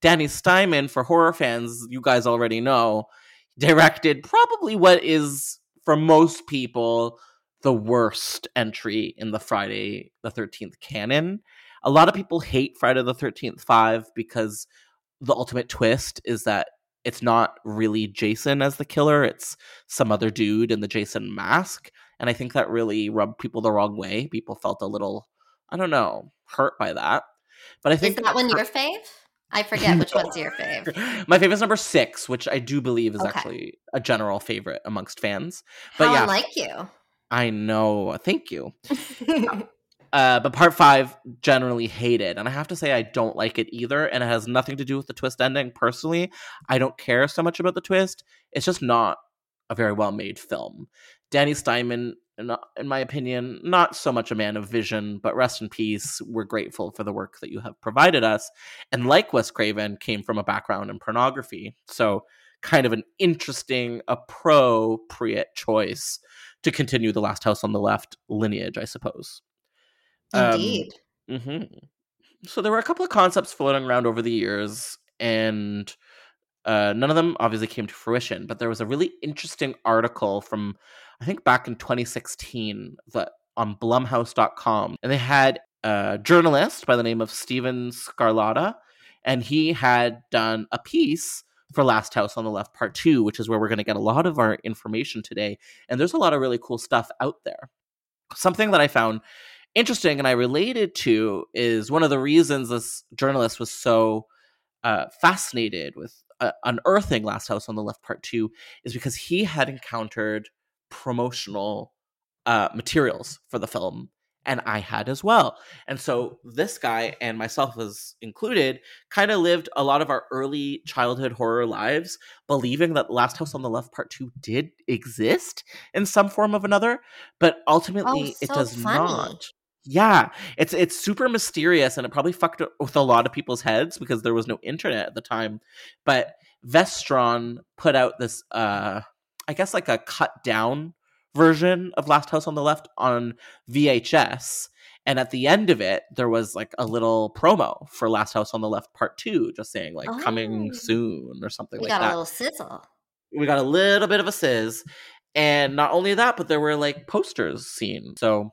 Danny Steinman for horror fans, you guys already know, directed probably what is for most people the worst entry in the Friday the 13th canon. A lot of people hate Friday the 13th 5 because the ultimate twist is that it's not really Jason as the killer, it's some other dude in the Jason mask. And I think that really rubbed people the wrong way. People felt a little, I don't know, hurt by that. But I think is that one your fave? I forget which one's your fave. My favorite is number six, which I do believe is Okay. actually a general favorite amongst fans. But How yeah, unlike you. I know. Thank you. Uh, but part five generally hated, and I have to say I don't like it either. And it has nothing to do with the twist ending. Personally, I don't care so much about the twist. It's just not a very well made film. Danny Steinman, in, in my opinion, not so much a man of vision, but rest in peace. We're grateful for the work that you have provided us. And like Wes Craven, came from a background in pornography, so kind of an interesting, appropriate choice to continue the Last House on the Left lineage, I suppose. Um, Indeed. hmm So there were a couple of concepts floating around over the years, and uh, none of them obviously came to fruition. But there was a really interesting article from, I think, back in 2016 that on Blumhouse.com, and they had a journalist by the name of Steven Scarlatta, and he had done a piece for Last House on the Left Part Two, which is where we're going to get a lot of our information today. And there's a lot of really cool stuff out there. Something that I found interesting and I related to is one of the reasons this journalist was so uh, fascinated with uh, unearthing Last House on the Left Part 2 is because he had encountered promotional uh, materials for the film. And I had as well. And so this guy and myself as included kind of lived a lot of our early childhood horror lives believing that Last House on the Left Part 2 did exist in some form of another, but ultimately it Oh, so does funny. not. Yeah, it's it's super mysterious and it probably fucked with a lot of people's heads because there was no internet at the time. But Vestron put out this uh I guess like a cut down version of Last House on the Left on VHS. And at the end of it, there was like a little promo for Last House on the Left Part 2, just saying like coming Oh. soon or something we like that. We got a little sizzle. we got a little bit of a sizz. And not only that, but there were like posters seen. So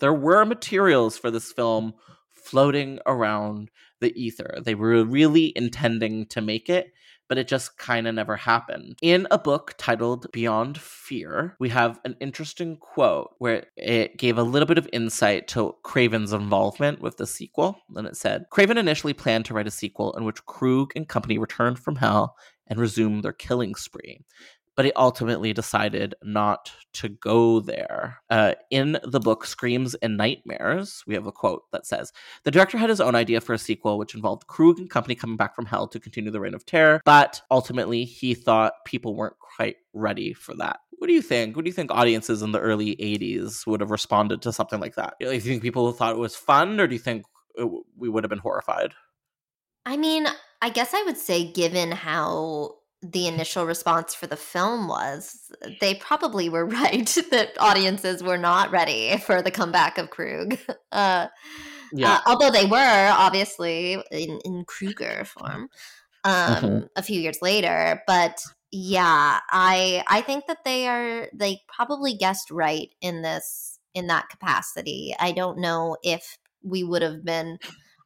there were materials for this film floating around the ether. They were really intending to make it, but it just kind of never happened. In a book titled Beyond Fear, we have an interesting quote where it gave a little bit of insight to Craven's involvement with the sequel. And it said Craven initially planned to write a sequel in which Krug and company returned from hell and resumed their killing spree. But he ultimately decided not to go there. Uh, in the book Screams and Nightmares, we have a quote that says The director had his own idea for a sequel, which involved Krug and company coming back from hell to continue the reign of terror, but ultimately he thought people weren't quite ready for that. What do you think? What do you think audiences in the early 80s would have responded to something like that? Do you think people thought it was fun, or do you think we would have been horrified? I mean, I guess I would say, given how the initial response for the film was, they probably were right that audiences were not ready for the comeback of Krug. Uh, Yeah. uh, although they were obviously in, in Kruger form um, Mhm. a few years later. But yeah, I I think that they are they probably guessed right in this in that capacity. I don't know if we would have been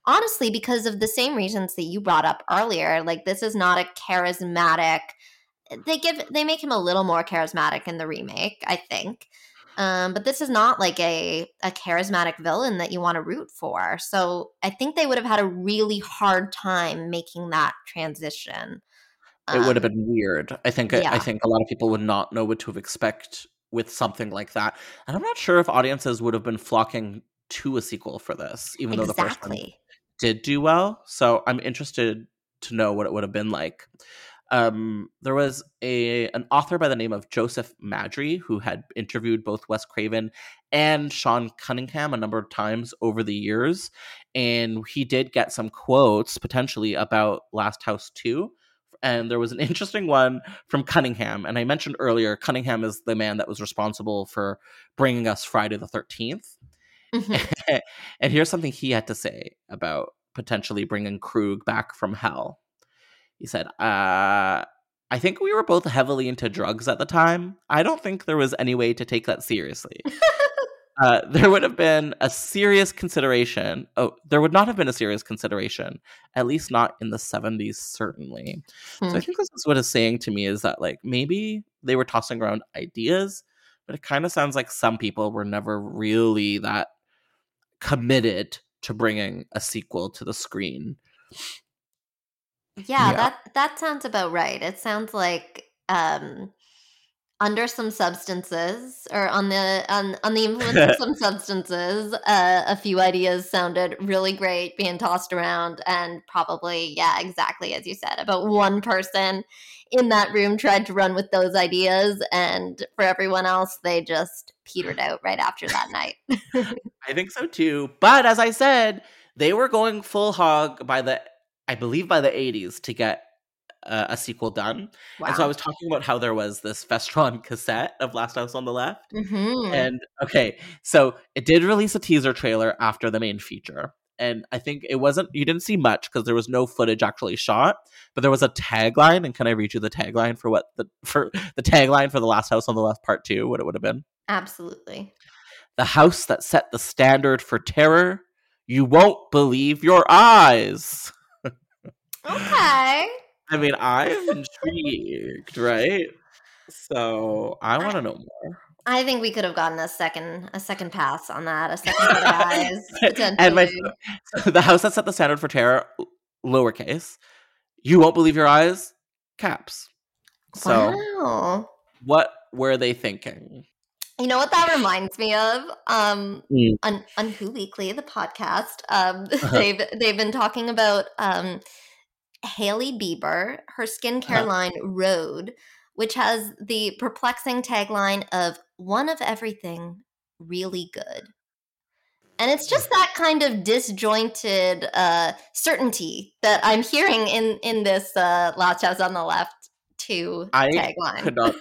honestly because of the same reasons that you brought up earlier. Like this is not a charismatic. They give they make him a little more charismatic in the remake, I think. Um, but this is not like a a charismatic villain that you want to root for. So I think they would have had a really hard time making that transition. it would have Um, been weird. I think I yeah. think a lot of people would not know what to expect with something like that, and I'm not sure if audiences would have been flocking to a sequel for this, even though the first one exactly. Did do well. So I'm interested to know what it would have been like. Um, there was a an author by the name of Joseph Maddrey who had interviewed both Wes Craven and Sean Cunningham a number of times over the years, and he did get some quotes potentially about Last House Two. And there was an interesting one from Cunningham, and I mentioned earlier Cunningham is the man that was responsible for bringing us Friday the Thirteenth. Mhm. and here's something he had to say about potentially bringing Krug back from hell. He said, uh, I think we were both heavily into drugs at the time. I don't think there was any way to take that seriously. uh, there would have been a serious consideration. Oh, there would not have been a serious consideration, at least not in the 70s, certainly. So Hmm. I think this is what it's saying to me is that, like, maybe they were tossing around ideas, but it kind of sounds like some people were never really that committed to bringing a sequel to the screen. Yeah, Yeah. that that sounds about right. It sounds like um under some substances or on the on on the influence of some substances, uh, a few ideas sounded really great being tossed around and probably yeah, exactly as you said, about one person in that room tried to run with those ideas and for everyone else they just petered out right after that night. I think so too. But as I said, they were going full hog by the, I believe, by the 80s to get uh, a sequel done. And so I was talking about how there was this Vestron cassette of Last House on the Left. Mhm. And okay, so it did release a teaser trailer after the main feature. And I think it wasn't, you didn't see much because there was no footage actually shot, but there was a tagline. And can I read you the tagline for what the, for the tagline for The Last House on the Left Part 2, what it would have been? Absolutely. The house that set the standard for terror. You won't believe your eyes. Okay. I mean, I'm intrigued, right? So I want to know more. I think we could have gotten a second a second pass on that, a second set of eyes and my the house that set the standard for terror, lowercase. You won't believe your eyes, caps. So wow. what were they thinking? You know what that reminds me of? Um Mm. on, on Who Weekly, the podcast. Um Uh-huh. they've they've been talking about um Hailey Bieber, her skincare Uh-huh. line Rhode, which has the perplexing tagline of one of everything really good. And it's just that kind of disjointed uh, certainty that I'm hearing in in this uh, House on the Left two I tagline. Could not.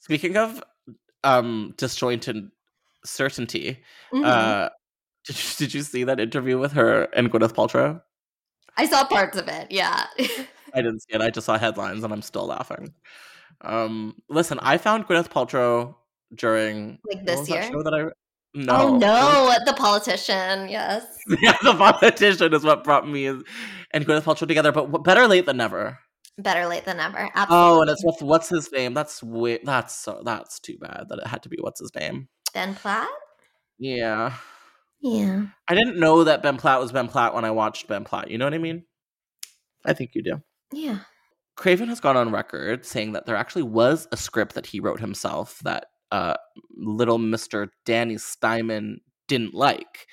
Speaking of um disjointed certainty, Mhm. uh, did you, did you see that interview with her and Gwyneth Paltrow? I saw parts of it. Yeah. I didn't see it. I just saw headlines, and I'm still laughing. Um, listen, I found Gwyneth Paltrow during Like this was that year? show that I oh, no Oh it was- no, the politician. Yes. yeah, the politician is what brought me and Gwyneth Paltrow together. But better late than never. Better late than never. Absolutely. Oh, and it's with what's his name? That's way, that's so that's too bad that it had to be what's his name. Ben Platt. Yeah, Yeah. I didn't know that Ben Platt was Ben Platt when I watched Ben Platt. You know what I mean? I think you do. Yeah. Craven has gone on record saying that there actually was a script that he wrote himself that uh, little Mr. Danny Steinman didn't like.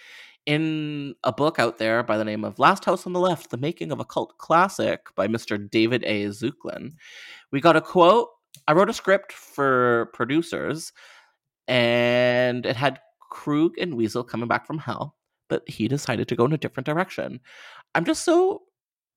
In a book out there by the name of Last House on the Left, The Making of a Cult Classic by Mr. David A. Szulkin, we got a quote. I wrote a script for producers, and it had Krug and Weasel coming back from hell, but he decided to go in a different direction. I'm just so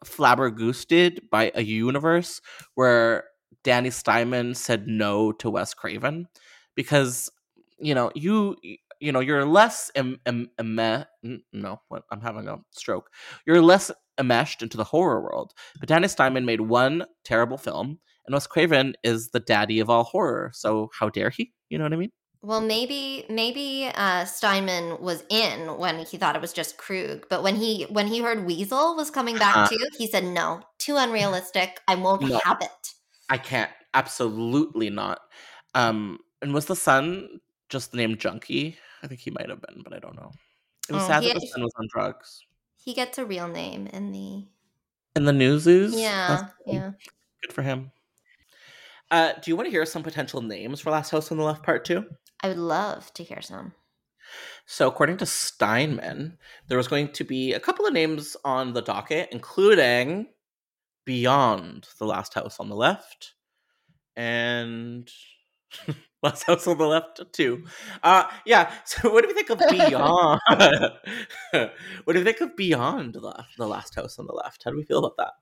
flabbergasted by a universe where Danny Steinman said no to Wes Craven because you know you you know you're less em, em, n- no what I'm having a stroke you're less enmeshed into the horror world but dennis Steinman made one terrible film and Wes Craven is the daddy of all horror so how dare he you know what I mean Well, maybe maybe uh, Steinman was in when he thought it was just Krug, but when he when he heard Weasel was coming back Uh. too, he said no, too unrealistic. I won't No. have it. I can't absolutely not um and was the son just named Junkie I think he might have been but I don't know it was Oh, sad that the son was on drugs He gets a real name in the in the newsies yeah cool. yeah. Good for him. Uh, do you want to hear some potential names for Last House on the Left Part 2? I would love to hear some. So, according to Steinman, there was going to be a couple of names on the docket, including Beyond the Last House on the Left and Last House on the Left too. Uh yeah, so what do we think of Beyond? what do we think of Beyond the, the Last House on the Left? How do we feel about that?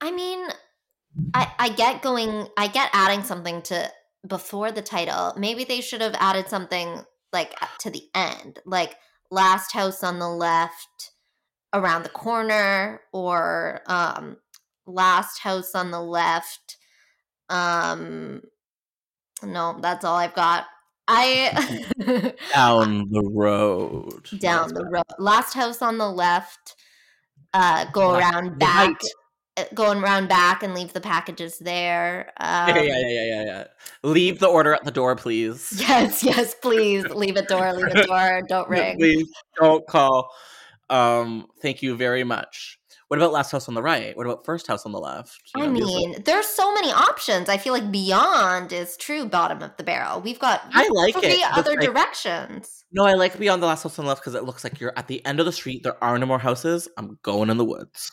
I mean, I I get going. I get adding something to before the title. Maybe they should have added something like to the end, like last house on the left, around the corner, or um, last house on the left. Um, no, that's all I've got. I Down the road. down the road. Last house on the left. Uh, go Left- around back, right. uh, going around back and leave the packages there. Um, Yeah, yeah, yeah, yeah, yeah, yeah. Leave the order at the door, please. Yes, yes, please leave a door, leave a door, don't ring. Please don't call. Um, thank you very much. What about Last House on the Right? What about First House on the Left? You I know, these are- mean, there's so many options. I feel like Beyond is true bottom of the barrel. We've got I like three it. other like- directions. No, I like Beyond the Last House on the Left because it looks like you're at the end of the street. There are no more houses. I'm going in the woods.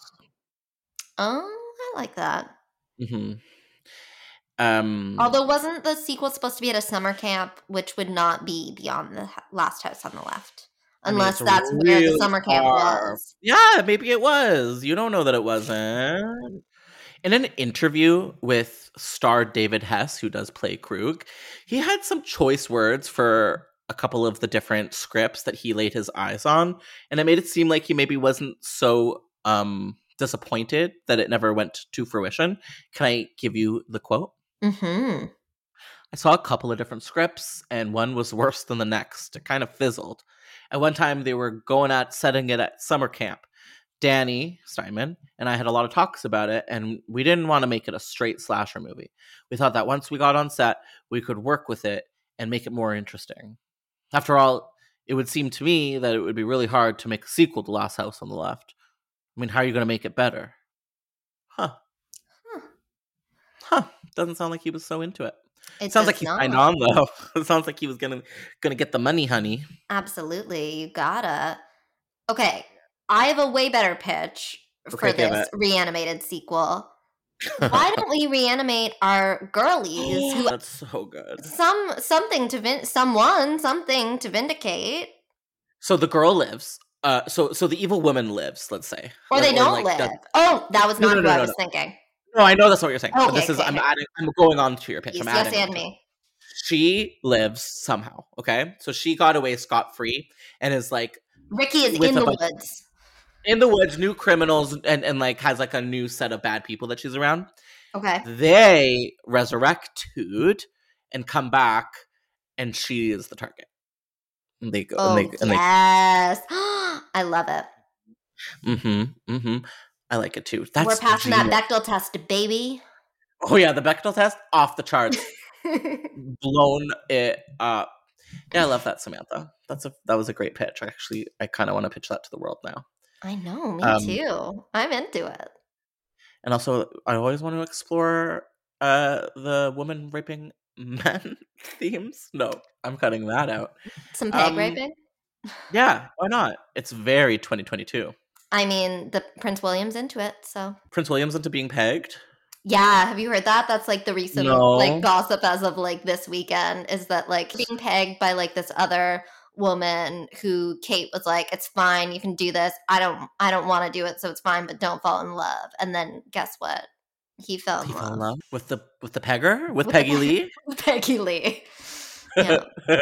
Oh, I like that. Mm-hmm. Um, Although, wasn't the sequel supposed to be at a summer camp, which would not be Beyond the Last House on the Left? I mean, Unless that's where the summer camp far. was. Yeah, maybe it was. You don't know that it wasn't. In an interview with star David Hess, who does play Krug, he had some choice words for a couple of the different scripts that he laid his eyes on, and it made it seem like he maybe wasn't so um disappointed that it never went to fruition. Can I give you the quote? Mm-hmm. I saw a couple of different scripts, and one was worse than the next. It kind of fizzled. At one time, they were going at setting it at summer camp. Danny Steinman and I had a lot of talks about it, and we didn't want to make it a straight slasher movie. We thought that once we got on set, we could work with it and make it more interesting. After all, it would seem to me that it would be really hard to make a sequel to Last House on the Left. I mean, how are you going to make it better? Huh. Huh. Huh. Doesn't sound like he was so into it. It sounds like he not. signed on though. it sounds like he was gonna gonna get the money, honey. Absolutely, you gotta. Okay, I have a way better pitch for Okay, give this it. reanimated sequel. Why don't we reanimate our girlies who That's so good. some something to vin- someone something to vindicate, So the girl lives. Uh, so so the evil woman lives. Let's say, or they don't like, live. does- Oh, that was No, not no, who no, I was no. thinking. No, I know that's what you're saying. but Okay, this is okay, I'm okay. adding. I'm going on to your pitch. Yes, I'm yes, adding. and to it. me. She lives somehow. Okay, so she got away scot free and is like Riki is in the bunch- woods. in the woods, new criminals, and and like has like a new set of bad people that she's around. Okay. They resurrect Tood and come back, and she is the target. And they go. Oh and they, and they yes, I love it. Mm-hmm. Mm-hmm. I like it too. That's We're passing that genius. Bechdel test, baby. Oh yeah, the Bechdel test off the charts, blown it up. Yeah, I love that, Samantha. That's a that was a great pitch. Actually, I kind of want to pitch that to the world now. I know, me Um, too. I'm into it. And also, I always want to explore uh the woman raping men themes. No, I'm cutting that out. Some peg um, raping. Yeah, why not? It's very 2022. I mean, the Prince William's into it, so Prince William's into being pegged. yeah. Have you heard that? That's like the recent No. like gossip as of like this weekend is that like being pegged by like this other woman who Kate was like, "It's fine, you can do this. I don't, I don't want to do it, so it's fine, but don't fall in love." And then guess what? He fell in, He love. fell in love with the with the pegger with With Peggy peg- Lee. Peggy Lee. Yeah.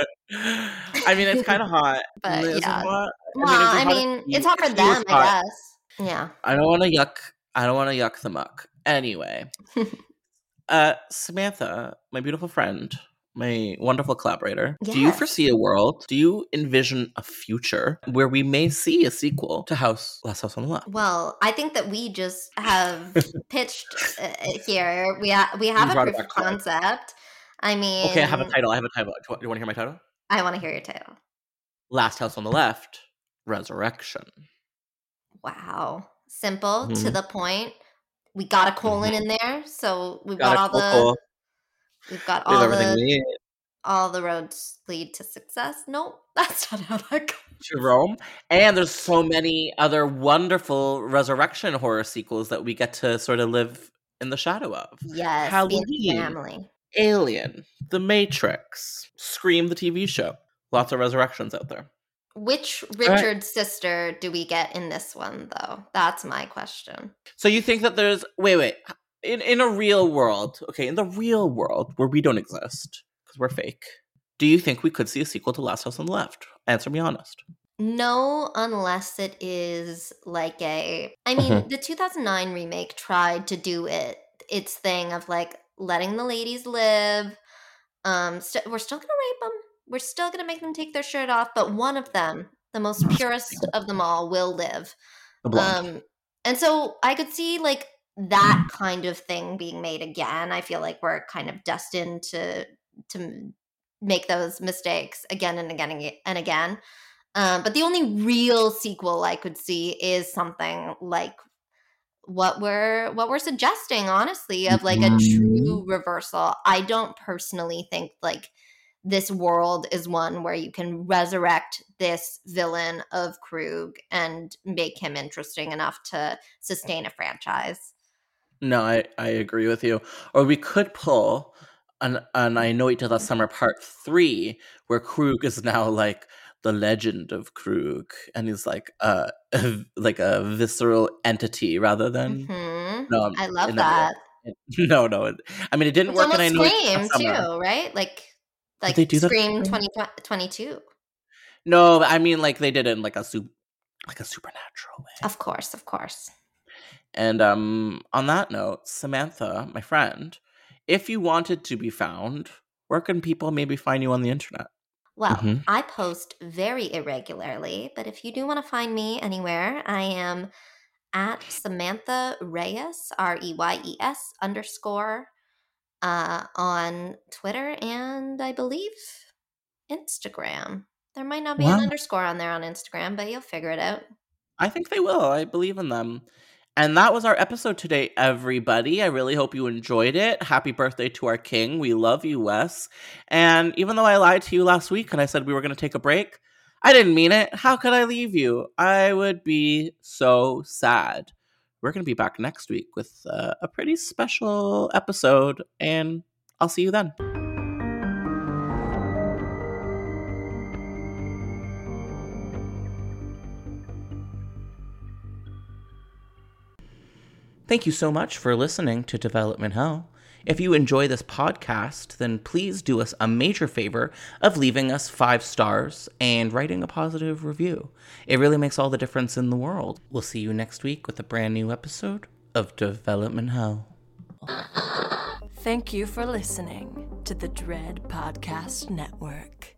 I mean, it's kind of hot. But, Is yeah. hot? Well, is it I mean, it's hot for them, I hot? guess. Yeah. I don't want to yuck. I don't want to yuck the muck. Anyway, uh, Samantha, my beautiful friend, my wonderful collaborator, do you foresee a world? Do you envision a future where we may see a sequel to House Last House on the Left? Well, I think that we just have pitched uh, here. We ha- we have a proof of concept. I mean, Okay, I have a title. I have a title. Do you, want to hear my title? I want to hear your title. Last House on the Left, Resurrection. Wow, simple to Mhm. the point. We got a colon in there, so we've Got got, all the we've got all everything the we need. all the roads lead to success. Nope, that's not how that goes. Jerome. And there's so many other wonderful resurrection horror sequels that we get to sort of live in the shadow of. Yes, Halloween. family. Alien, The Matrix, Scream the TV show. Lots of resurrections out there. Which right. Richard's sister do we get in this one, though? That's my question. So you think that there's wait, wait. In in a real world, okay, in the real world where we don't exist, because we're fake, do you think we could see a sequel to Last House on the Left? Answer me honest. No, unless it is like a. I mean, the 2009 remake tried to do it its thing of like letting the ladies live. Um, st- we're still gonna rape them. We're still gonna make them take their shirt off, but one of them, the most purest of them all, will live. Um, and so I could see like that kind of thing being made again. I feel like we're kind of destined to to make those mistakes again and again and and again. Um, but the only real sequel I could see is something like what we're what we're suggesting, honestly, of like a true mm-hmm. reversal. I don't personally think like this world is one where you can resurrect this villain of Krug and make him interesting enough to sustain a franchise. No, I, I agree with you. Or we could pull an an I Know Each Other Summer Part Three, where Krug is now like the legend of Krug, and he's like a, like a visceral entity rather than hmm no. I'm- love it that. No, no. it- I mean, it didn't It's work, and I almost Each Other Scream too, right? Like like they do Scream Scream? 2022. No, I mean like they did it in like a soup, like a supernatural way. Of course, of course. And um, on that note, Samantha, my friend, if you wanted to be found, where can people maybe find you on the internet? Well, Mhm. I post very irregularly, but if you do want to find me anywhere, I am at Samantha Reyes, R E Y E S underscore, uh, on Twitter and I believe Instagram. There might not be an underscore on there on Instagram, but you'll figure it out. I think they will. I believe in them. And that was our episode today, everybody. I really hope you enjoyed it. Happy birthday to our king. We love you, Wes. And even though I lied to you last week and I said we were going to take a break, I didn't mean it. How could I leave you? I would be so sad. We're going to be back next week with uh, a pretty special episode, and I'll see you then. Thank you so much for listening to Development Hell. If you enjoy this podcast, then please do us a major favor of leaving us five stars and writing a positive review. It really makes all the difference in the world. We'll see you next week with a brand new episode of Development Hell. Thank you for listening to the Dread Podcast Network.